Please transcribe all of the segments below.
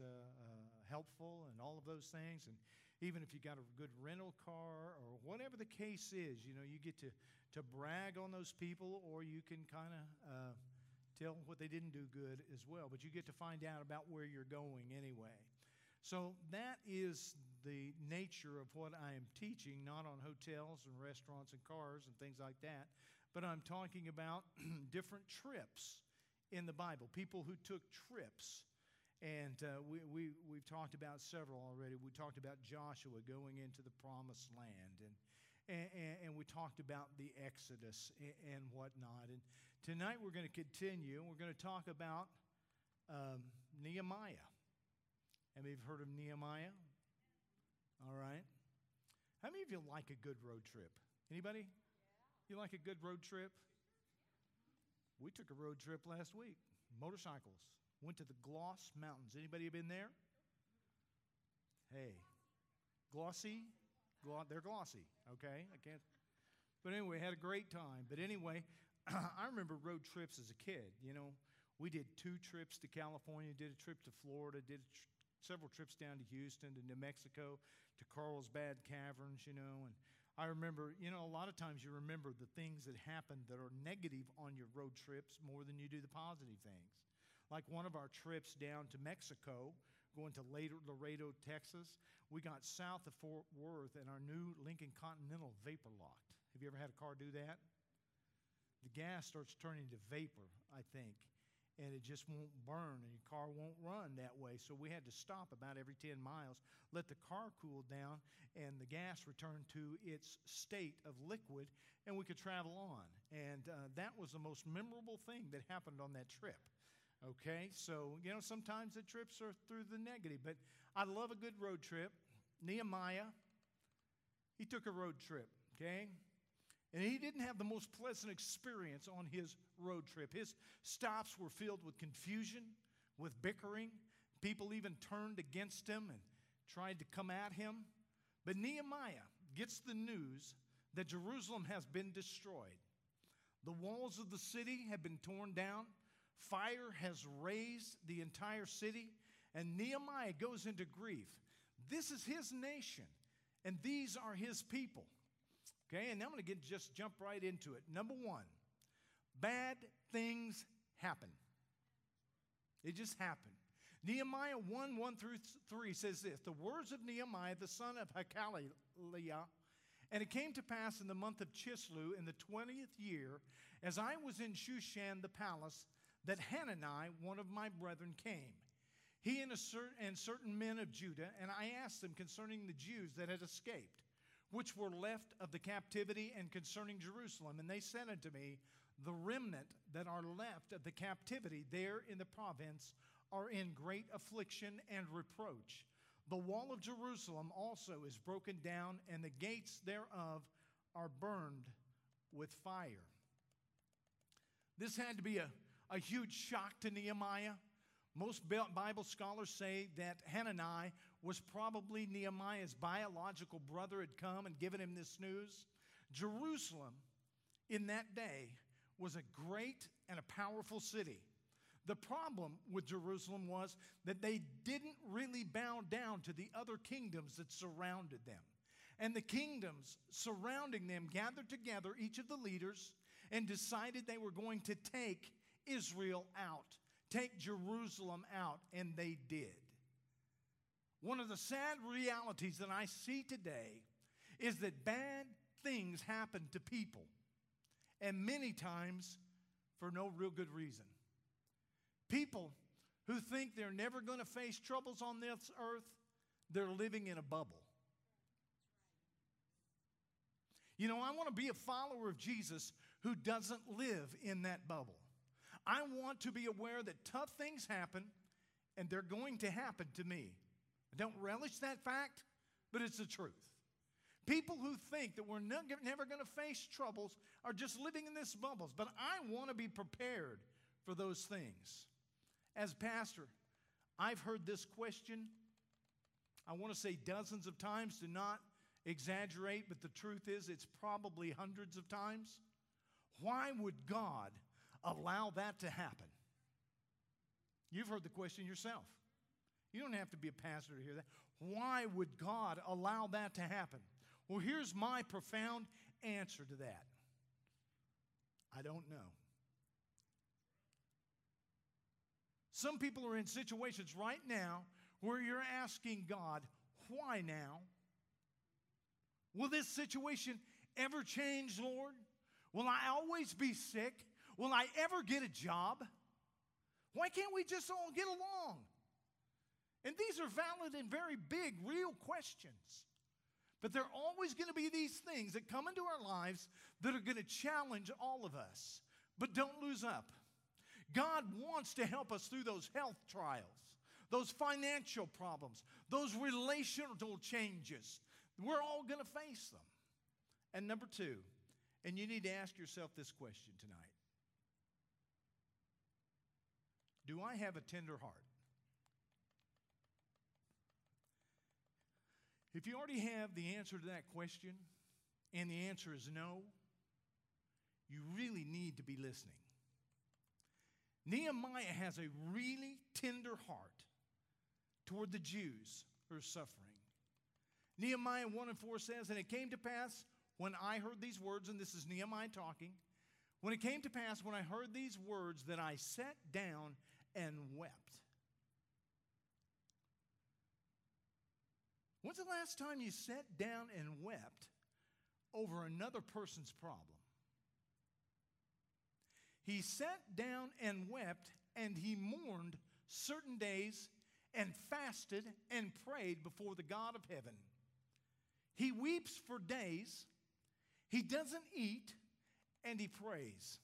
uh, uh, helpful and all of those things. And even if you got a good rental car or whatever the case is, you know, you get to, to brag on those people or you can kind of uh, tell what they didn't do good as well. But you get to find out about where you're going anyway. So that is the nature of what I am teaching, not on hotels and restaurants and cars and things like that, but I'm talking about different trips in the Bible, people who took trips. And uh, we, we, we've talked about several already. We talked about Joshua going into the promised land, and, and, and we talked about the Exodus and, and whatnot. And tonight we're going to continue, and we're going to talk about um, Nehemiah. Have you heard of Nehemiah? All right. How many of you like a good road trip? Anybody? You like a good road trip? We took a road trip last week. Motorcycles. Went to the Gloss Mountains. Anybody been there? Hey. Glossy? they're glossy, okay? I can't. But anyway, had a great time. But anyway, I remember road trips as a kid. You know, we did two trips to California, did a trip to Florida, did tr- several trips down to Houston, to New Mexico, to Carlsbad Caverns, you know. And I remember, you know, a lot of times you remember the things that happened that are negative on your road trips more than you do the positive things. Like one of our trips down to Mexico, going to Laredo, Texas, we got south of Fort Worth and our new Lincoln Continental vapor locked. Have you ever had a car do that? The gas starts turning to vapor, I think and it just won't burn and your car won't run that way. So we had to stop about every 10 miles, let the car cool down, and the gas returned to its state of liquid, and we could travel on. And uh, that was the most memorable thing that happened on that trip. Okay, so you know, sometimes the trips are through the negative, but I love a good road trip. Nehemiah, he took a road trip, okay? And he didn't have the most pleasant experience on his road trip. His stops were filled with confusion, with bickering. People even turned against him and tried to come at him. But Nehemiah gets the news that Jerusalem has been destroyed. The walls of the city have been torn down. Fire has razed the entire city. And Nehemiah goes into grief. This is his nation, and these are his people. Okay, and I'm going to get just jump right into it. Number one, bad things happen. It just happened. Nehemiah 1 1 through 3 says this The words of Nehemiah, the son of Hachaliah, and it came to pass in the month of Chisleu, in the 20th year, as I was in Shushan the palace, that Hanani, one of my brethren, came. He and, certain, and certain men of Judah, and I asked them concerning the Jews that had escaped which were left of the captivity and concerning Jerusalem. And they said unto me, The remnant that are left of the captivity there in the province are in great affliction and reproach. The wall of Jerusalem also is broken down, and the gates thereof are burned with fire. This had to be a, a huge shock to Nehemiah. Most Bible scholars say that Hanani was probably Nehemiah's biological brother had come and given him this news. Jerusalem in that day was a great and a powerful city. The problem with Jerusalem was that they didn't really bow down to the other kingdoms that surrounded them. And the kingdoms surrounding them gathered together, each of the leaders, and decided they were going to take Israel out, take Jerusalem out, and they did. One of the sad realities that I see today is that bad things happen to people, and many times for no real good reason. People who think they're never going to face troubles on this earth, they're living in a bubble. You know, I want to be a follower of Jesus who doesn't live in that bubble. I want to be aware that tough things happen and they're going to happen to me. I don't relish that fact, but it's the truth. People who think that we're never going to face troubles are just living in this bubbles. But I want to be prepared for those things. As pastor, I've heard this question, I want to say dozens of times to not exaggerate, but the truth is it's probably hundreds of times. Why would God allow that to happen? You've heard the question yourself. You don't have to be a pastor to hear that. Why would God allow that to happen? Well, here's my profound answer to that I don't know. Some people are in situations right now where you're asking God, why now? Will this situation ever change, Lord? Will I always be sick? Will I ever get a job? Why can't we just all get along? And these are valid and very big, real questions. But there are always going to be these things that come into our lives that are going to challenge all of us. But don't lose up. God wants to help us through those health trials, those financial problems, those relational changes. We're all going to face them. And number two, and you need to ask yourself this question tonight Do I have a tender heart? If you already have the answer to that question, and the answer is no, you really need to be listening. Nehemiah has a really tender heart toward the Jews who are suffering. Nehemiah 1 and 4 says, And it came to pass when I heard these words, and this is Nehemiah talking, when it came to pass when I heard these words that I sat down and wept. When's the last time you sat down and wept over another person's problem? He sat down and wept, and he mourned certain days and fasted and prayed before the God of heaven. He weeps for days, he doesn't eat, and he prays.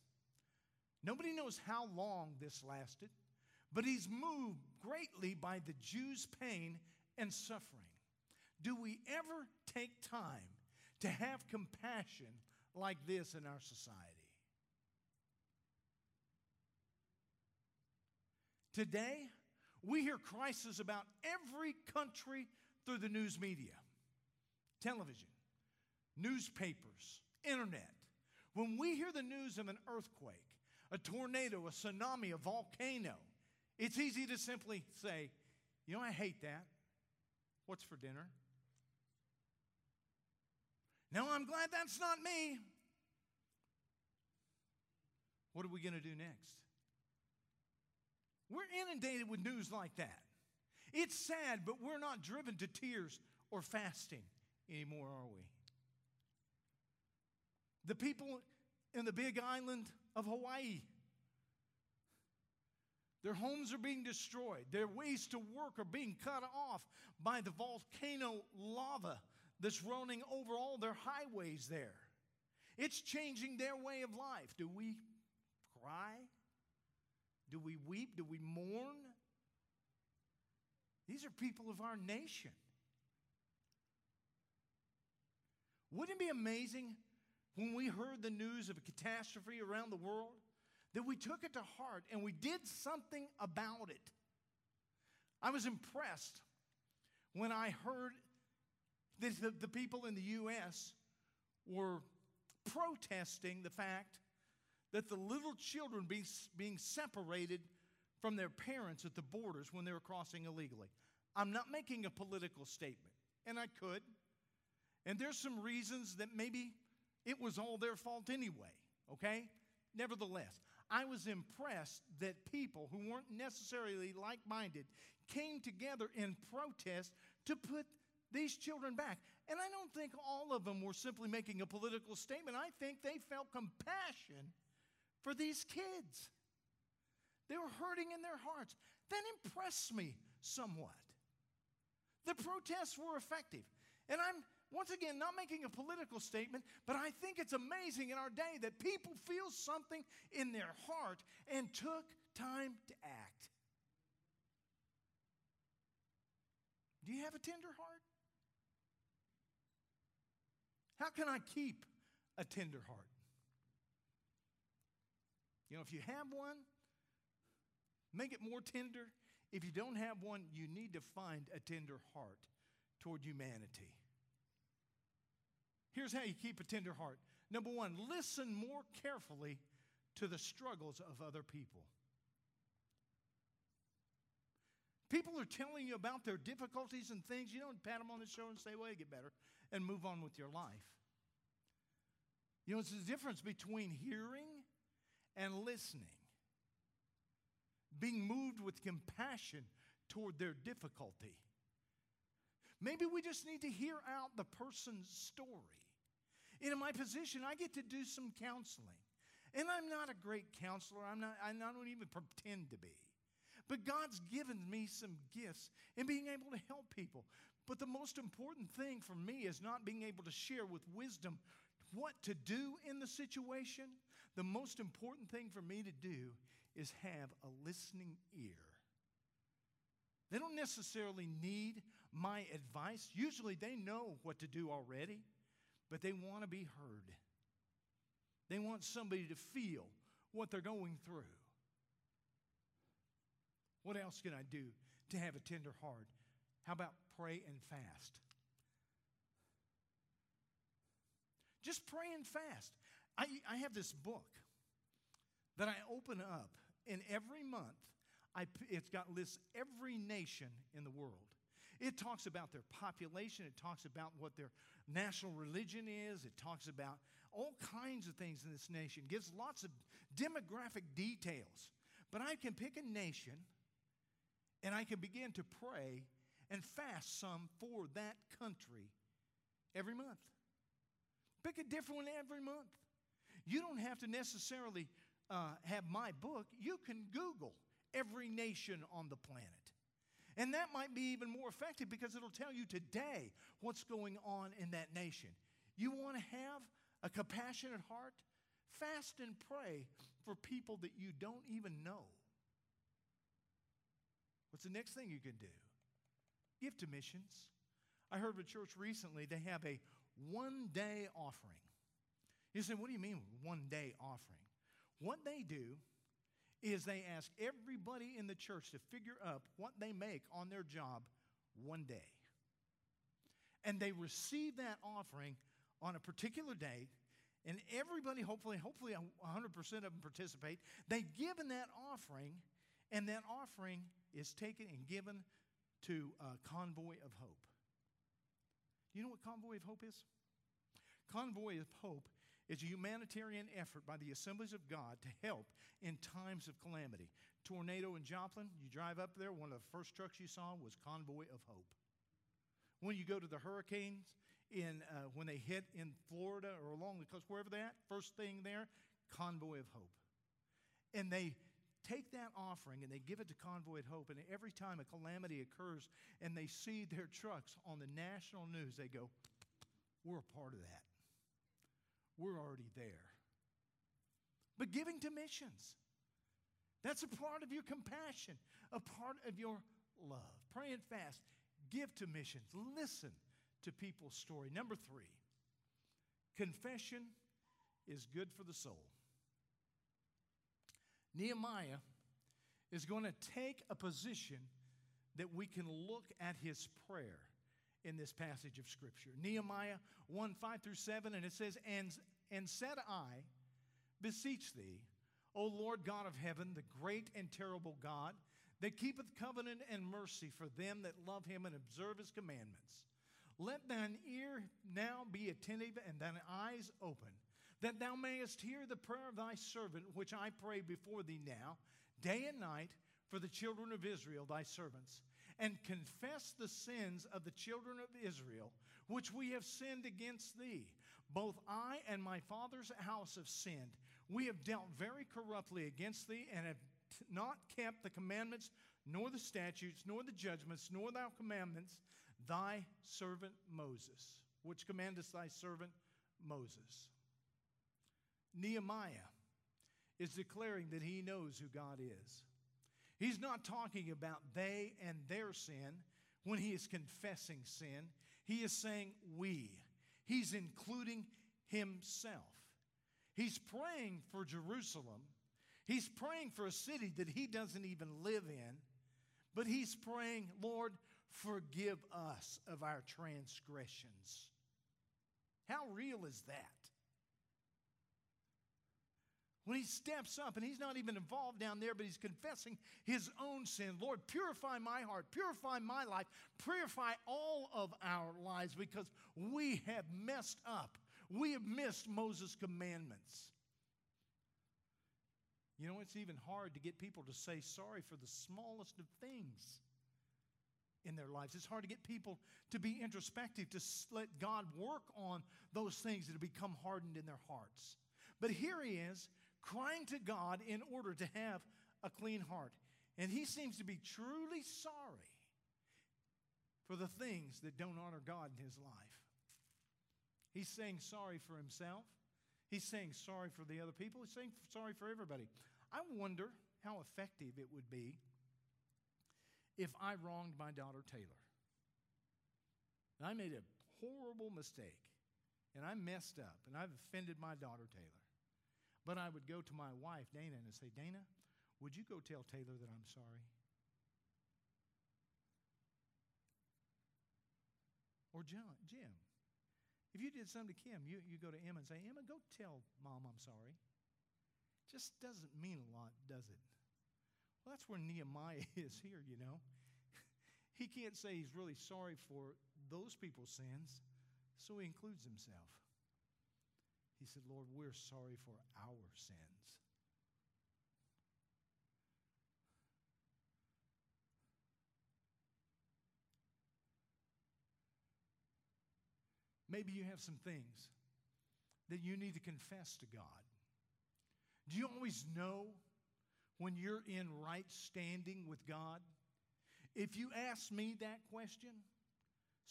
Nobody knows how long this lasted, but he's moved greatly by the Jews' pain and suffering. Do we ever take time to have compassion like this in our society? Today, we hear crises about every country through the news media, television, newspapers, internet. When we hear the news of an earthquake, a tornado, a tsunami, a volcano, it's easy to simply say, you know, I hate that. What's for dinner? No, I'm glad that's not me. What are we going to do next? We're inundated with news like that. It's sad, but we're not driven to tears or fasting anymore, are we? The people in the big island of Hawaii, their homes are being destroyed. Their ways to work are being cut off by the volcano lava that's running over all their highways there. It's changing their way of life. Do we cry? Do we weep? Do we mourn? These are people of our nation. Wouldn't it be amazing when we heard the news of a catastrophe around the world that we took it to heart and we did something about it? I was impressed when I heard that the, the people in the U.S. were protesting the fact that the little children be, being separated from their parents at the borders when they were crossing illegally. I'm not making a political statement, and I could. And there's some reasons that maybe it was all their fault anyway, okay? Nevertheless, I was impressed that people who weren't necessarily like minded came together in protest to put these children back. And I don't think all of them were simply making a political statement. I think they felt compassion for these kids. They were hurting in their hearts. That impressed me somewhat. The protests were effective. And I'm, once again, not making a political statement, but I think it's amazing in our day that people feel something in their heart and took time to act. Do you have a tender heart? How can I keep a tender heart? You know, if you have one, make it more tender. If you don't have one, you need to find a tender heart toward humanity. Here's how you keep a tender heart. Number one, listen more carefully to the struggles of other people. People are telling you about their difficulties and things. You don't pat them on the shoulder and say, well, you get better, and move on with your life. You know, it's the difference between hearing and listening, being moved with compassion toward their difficulty. Maybe we just need to hear out the person's story. In my position, I get to do some counseling. And I'm not a great counselor. I'm not, I don't even pretend to be. But God's given me some gifts in being able to help people. But the most important thing for me is not being able to share with wisdom what to do in the situation. The most important thing for me to do is have a listening ear. They don't necessarily need my advice. Usually they know what to do already, but they want to be heard. They want somebody to feel what they're going through. What else can I do to have a tender heart? How about pray and fast? Just pray and fast. I, I have this book that I open up, and every month I, it's got lists every nation in the world. It talks about their population, it talks about what their national religion is, it talks about all kinds of things in this nation, it gives lots of demographic details. But I can pick a nation and I can begin to pray and fast some for that country every month. Pick a different one every month. You don't have to necessarily uh, have my book, you can Google every nation on the planet. And that might be even more effective because it'll tell you today what's going on in that nation. You want to have a compassionate heart? Fast and pray for people that you don't even know. What's the next thing you can do? Give to missions. I heard of a church recently, they have a one day offering. You say, what do you mean, one day offering? What they do is they ask everybody in the church to figure up what they make on their job one day. And they receive that offering on a particular day, and everybody, hopefully, hopefully 100% of them participate. They give in that offering, and that offering is taken and given to Convoy of Hope. You know what Convoy of Hope is? Convoy of Hope is a humanitarian effort by the Assemblies of God to help in times of calamity. Tornado in Joplin, you drive up there, one of the first trucks you saw was Convoy of Hope. When you go to the hurricanes, in, uh, when they hit in Florida or along the coast, wherever they're at, first thing there, Convoy of Hope. And they take that offering and they give it to Convoy of Hope. And every time a calamity occurs and they see their trucks on the national news, they go, We're a part of that we're already there. But giving to missions, that's a part of your compassion, a part of your love. Pray and fast, give to missions, listen to people's story. Number three, confession is good for the soul. Nehemiah is going to take a position that we can look at his prayer in this passage of Scripture. Nehemiah 1 5 through 7, and it says, And, and said I, beseech thee, O Lord God of heaven, the great and terrible God, that keepeth covenant and mercy for them that love him and observe his commandments. Let thine ear now be attentive and thine eyes open, that thou mayest hear the prayer of thy servant, which I pray before thee now, day and night, for the children of Israel, thy servants and confess the sins of the children of Israel, which we have sinned against thee. Both I and my father's house have sinned. We have dealt very corruptly against thee and have not kept the commandments, nor the statutes, nor the judgments, nor thy commandments, thy servant Moses, which commandest thy servant Moses. Nehemiah is declaring that he knows who God is. He's not talking about they and their sin when he is confessing sin. He is saying we. He's including himself. He's praying for Jerusalem. He's praying for a city that he doesn't even live in. But he's praying, Lord, forgive us of our transgressions. How real is that? When he steps up and he's not even involved down there, but he's confessing his own sin. Lord, purify my heart, purify my life, purify all of our lives because we have messed up. We have missed Moses' commandments. You know, it's even hard to get people to say sorry for the smallest of things in their lives. It's hard to get people to be introspective, to let God work on those things that have become hardened in their hearts. But here he is crying to God in order to have a clean heart. And he seems to be truly sorry for the things that don't honor God in his life. He's saying sorry for himself. He's saying sorry for the other people. He's saying sorry for everybody. I wonder how effective it would be if I wronged my daughter Taylor. And I made a horrible mistake and I messed up and I've offended my daughter Taylor. But I would go to my wife, Dana, and say, Dana, would you go tell Taylor that I'm sorry? Or John, Jim, if you did something to Kim, you, you go to Emma and say, Emma, go tell mom I'm sorry. Just doesn't mean a lot, does it? Well, that's where Nehemiah is here, you know. he can't say he's really sorry for those people's sins, so he includes himself. He said, Lord, we're sorry for our sins. Maybe you have some things that you need to confess to God. Do you always know when you're in right standing with God? If you ask me that question,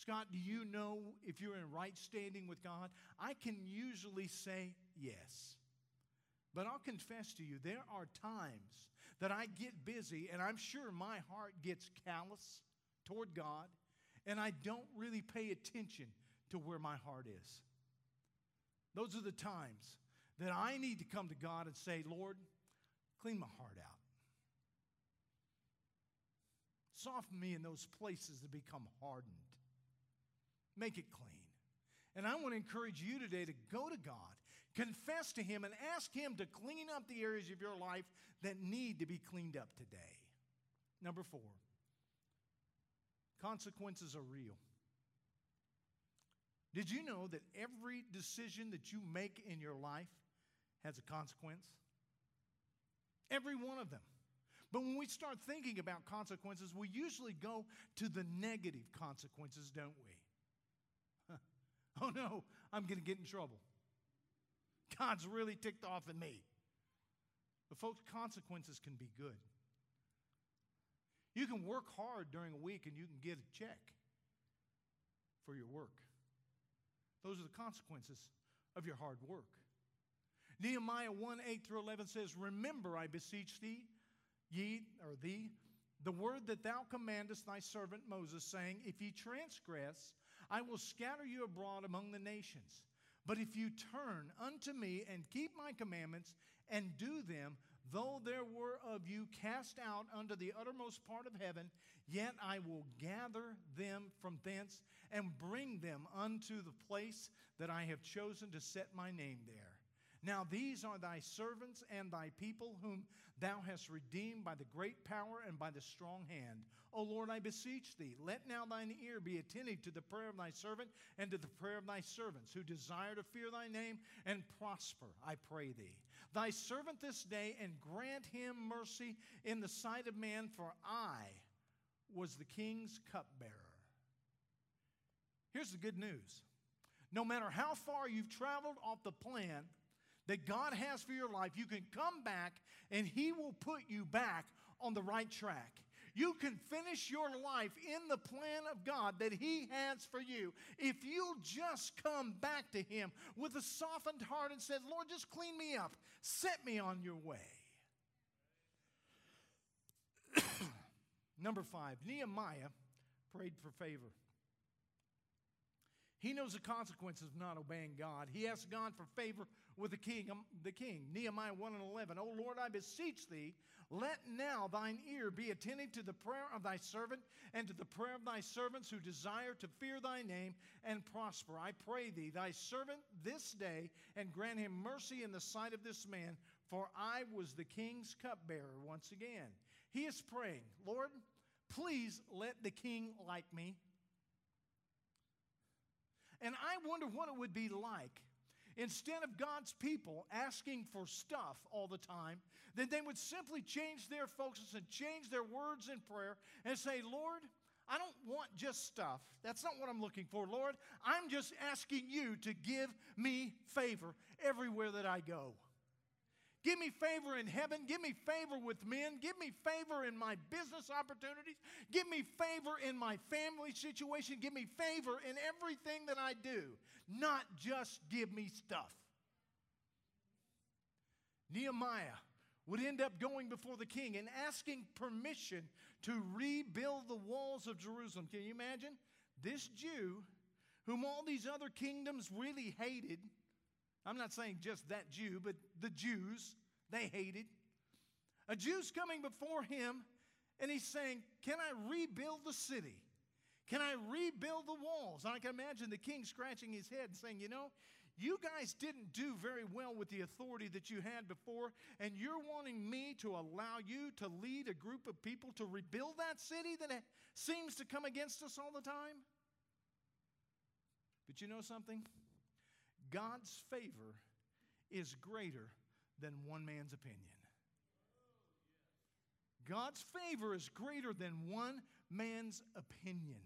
Scott, do you know if you're in right standing with God? I can usually say yes. But I'll confess to you, there are times that I get busy and I'm sure my heart gets callous toward God and I don't really pay attention to where my heart is. Those are the times that I need to come to God and say, Lord, clean my heart out. Soften me in those places that become hardened. Make it clean. And I want to encourage you today to go to God, confess to Him, and ask Him to clean up the areas of your life that need to be cleaned up today. Number four, consequences are real. Did you know that every decision that you make in your life has a consequence? Every one of them. But when we start thinking about consequences, we usually go to the negative consequences, don't we? oh no, I'm going to get in trouble. God's really ticked off at me. But, folks, consequences can be good. You can work hard during a week and you can get a check for your work. Those are the consequences of your hard work. Nehemiah 1 8 through 11 says, Remember, I beseech thee, ye, or thee, the word that thou commandest thy servant Moses, saying, If ye transgress, I will scatter you abroad among the nations. But if you turn unto me and keep my commandments and do them, though there were of you cast out unto the uttermost part of heaven, yet I will gather them from thence and bring them unto the place that I have chosen to set my name there. Now these are thy servants and thy people, whom thou hast redeemed by the great power and by the strong hand. O Lord, I beseech thee, let now thine ear be attentive to the prayer of thy servant and to the prayer of thy servants, who desire to fear thy name and prosper, I pray thee. Thy servant this day, and grant him mercy in the sight of man, for I was the king's cupbearer. Here's the good news no matter how far you've traveled off the plan, that God has for your life, you can come back and He will put you back on the right track. You can finish your life in the plan of God that He has for you if you'll just come back to Him with a softened heart and said, Lord, just clean me up, set me on your way. Number five, Nehemiah prayed for favor. He knows the consequences of not obeying God. He asked God for favor with the king, um, the king. Nehemiah 1 and 11. O Lord, I beseech thee, let now thine ear be attentive to the prayer of thy servant and to the prayer of thy servants who desire to fear thy name and prosper. I pray thee, thy servant this day, and grant him mercy in the sight of this man, for I was the king's cupbearer once again. He is praying, Lord, please let the king like me. And I wonder what it would be like instead of God's people asking for stuff all the time, then they would simply change their focus and change their words in prayer and say, Lord, I don't want just stuff. That's not what I'm looking for, Lord. I'm just asking you to give me favor everywhere that I go. Give me favor in heaven. Give me favor with men. Give me favor in my business opportunities. Give me favor in my family situation. Give me favor in everything that I do, not just give me stuff. Nehemiah would end up going before the king and asking permission to rebuild the walls of Jerusalem. Can you imagine? This Jew, whom all these other kingdoms really hated, I'm not saying just that Jew, but the Jews, they hated. A Jew's coming before him and he's saying, Can I rebuild the city? Can I rebuild the walls? And I can imagine the king scratching his head and saying, You know, you guys didn't do very well with the authority that you had before, and you're wanting me to allow you to lead a group of people to rebuild that city that seems to come against us all the time? But you know something? God's favor is greater than one man's opinion. God's favor is greater than one man's opinion.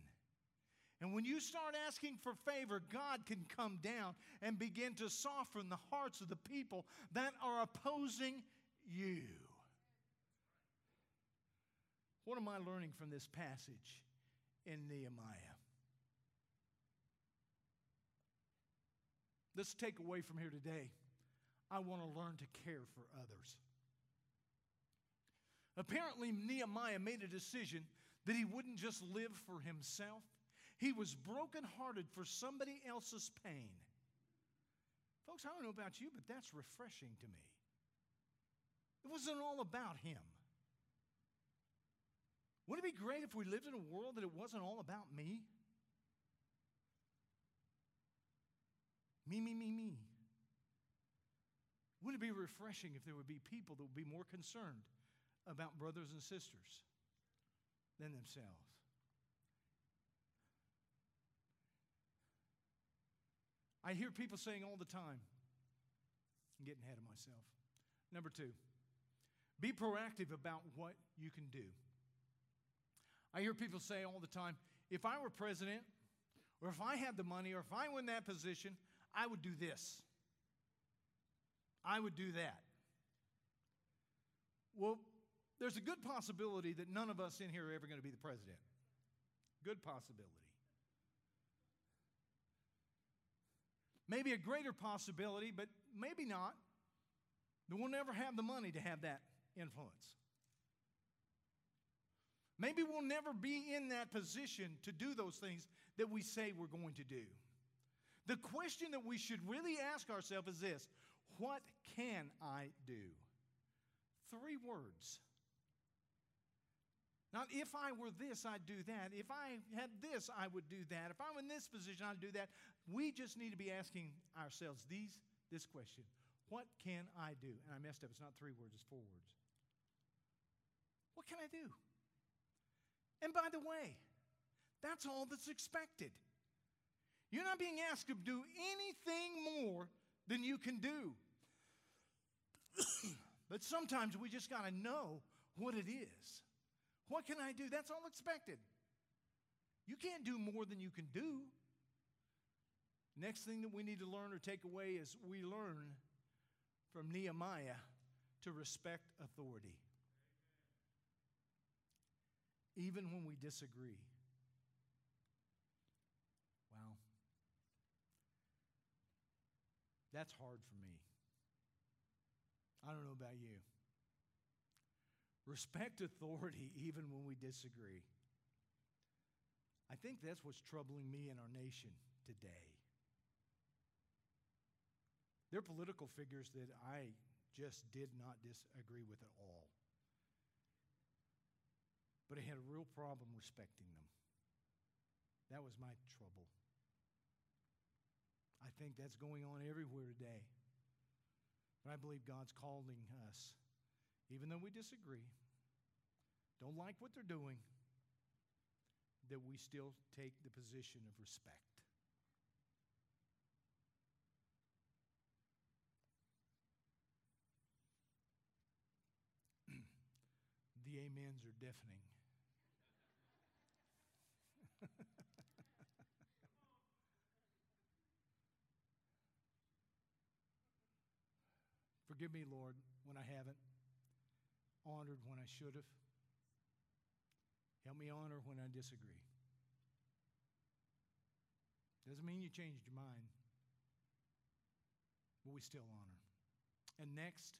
And when you start asking for favor, God can come down and begin to soften the hearts of the people that are opposing you. What am I learning from this passage in Nehemiah? Let's take away from here today. I want to learn to care for others. Apparently, Nehemiah made a decision that he wouldn't just live for himself, he was brokenhearted for somebody else's pain. Folks, I don't know about you, but that's refreshing to me. It wasn't all about him. Wouldn't it be great if we lived in a world that it wasn't all about me? Me, me, me, me. Wouldn't it be refreshing if there would be people that would be more concerned about brothers and sisters than themselves? I hear people saying all the time, I'm getting ahead of myself. Number two, be proactive about what you can do. I hear people say all the time, if I were president, or if I had the money, or if I were in that position, I would do this. I would do that. Well, there's a good possibility that none of us in here are ever going to be the president. Good possibility. Maybe a greater possibility, but maybe not, that we'll never have the money to have that influence. Maybe we'll never be in that position to do those things that we say we're going to do. The question that we should really ask ourselves is this What can I do? Three words. Not if I were this, I'd do that. If I had this, I would do that. If I'm in this position, I'd do that. We just need to be asking ourselves these, this question What can I do? And I messed up. It's not three words, it's four words. What can I do? And by the way, that's all that's expected. You're not being asked to do anything more than you can do. but sometimes we just got to know what it is. What can I do? That's all expected. You can't do more than you can do. Next thing that we need to learn or take away is we learn from Nehemiah to respect authority. Even when we disagree. That's hard for me. I don't know about you. Respect authority even when we disagree. I think that's what's troubling me in our nation today. There are political figures that I just did not disagree with at all. But I had a real problem respecting them. That was my trouble. I think that's going on everywhere today. But I believe God's calling us, even though we disagree, don't like what they're doing, that we still take the position of respect. the amens are deafening. Forgive me, Lord, when I haven't honored when I should have. Help me honor when I disagree. Doesn't mean you changed your mind, but we still honor. And next,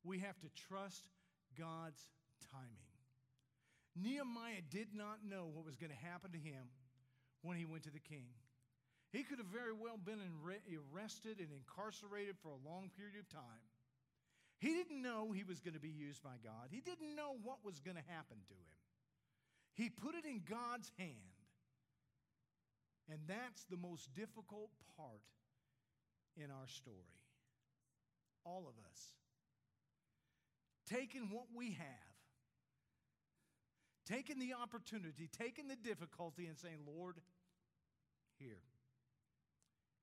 we have to trust God's timing. Nehemiah did not know what was going to happen to him when he went to the king. He could have very well been arrested and incarcerated for a long period of time. He didn't know he was going to be used by God. He didn't know what was going to happen to him. He put it in God's hand. And that's the most difficult part in our story. All of us. Taking what we have, taking the opportunity, taking the difficulty, and saying, Lord, here,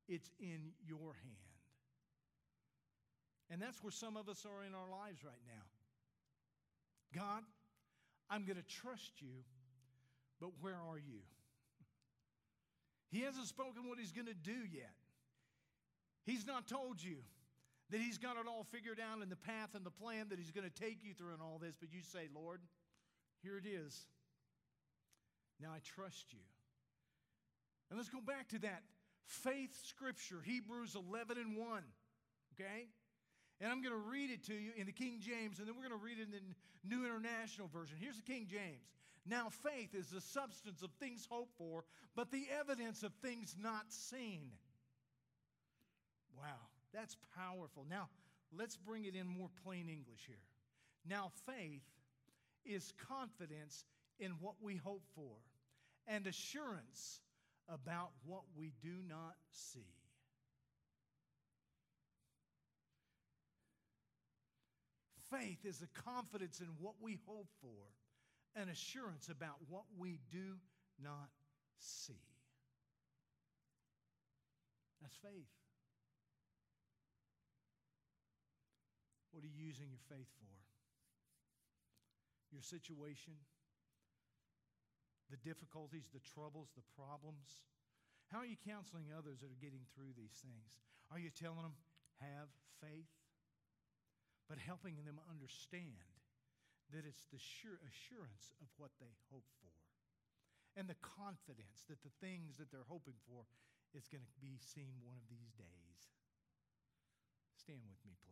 it's in your hand. And that's where some of us are in our lives right now. God, I'm going to trust you, but where are you? He hasn't spoken what he's going to do yet. He's not told you that he's got it all figured out in the path and the plan that he's going to take you through and all this, but you say, Lord, here it is. Now I trust you. And let's go back to that faith scripture, Hebrews 11 and 1. Okay? And I'm going to read it to you in the King James, and then we're going to read it in the New International Version. Here's the King James. Now, faith is the substance of things hoped for, but the evidence of things not seen. Wow, that's powerful. Now, let's bring it in more plain English here. Now, faith is confidence in what we hope for and assurance about what we do not see. Faith is a confidence in what we hope for, an assurance about what we do not see. That's faith. What are you using your faith for? Your situation, the difficulties, the troubles, the problems? How are you counseling others that are getting through these things? Are you telling them, have faith? But helping them understand that it's the sure assurance of what they hope for and the confidence that the things that they're hoping for is going to be seen one of these days. Stand with me, please.